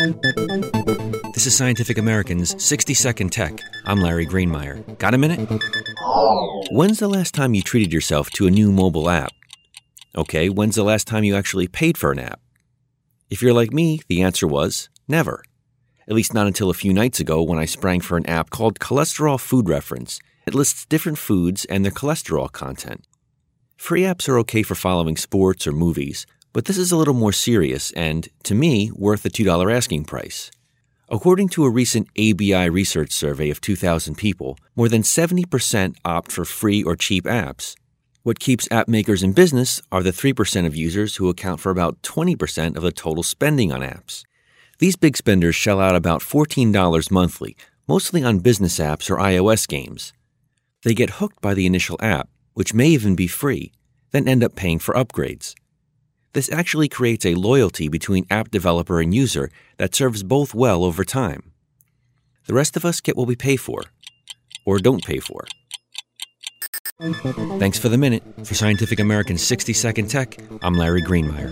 This is Scientific American's 60 Second Tech. I'm Larry Greenemeier. Got a minute? When's the last time you treated yourself to a new mobile app? Okay, when's the last time you actually paid for an app? If you're like me, the answer was never. At least not until a few nights ago when I sprang for an app called Cholesterol Food Reference. It lists different foods and their cholesterol content. Free apps are okay for following sports or movies, but this is a little more serious and, to me, worth the $2 asking price. According to a recent ABI research survey of 2,000 people, more than 70% opt for free or cheap apps. What keeps app makers in business are the 3% of users who account for about 20% of the total spending on apps. These big spenders shell out about $14 monthly, mostly on business apps or iOS games. They get hooked by the initial app, which may even be free, then end up paying for upgrades. This actually creates a loyalty between app developer and user that serves both well over time. The rest of us get what we pay for, or don't pay for. Thanks for the minute. For Scientific American 60 Second Tech, I'm Larry Greenemeier.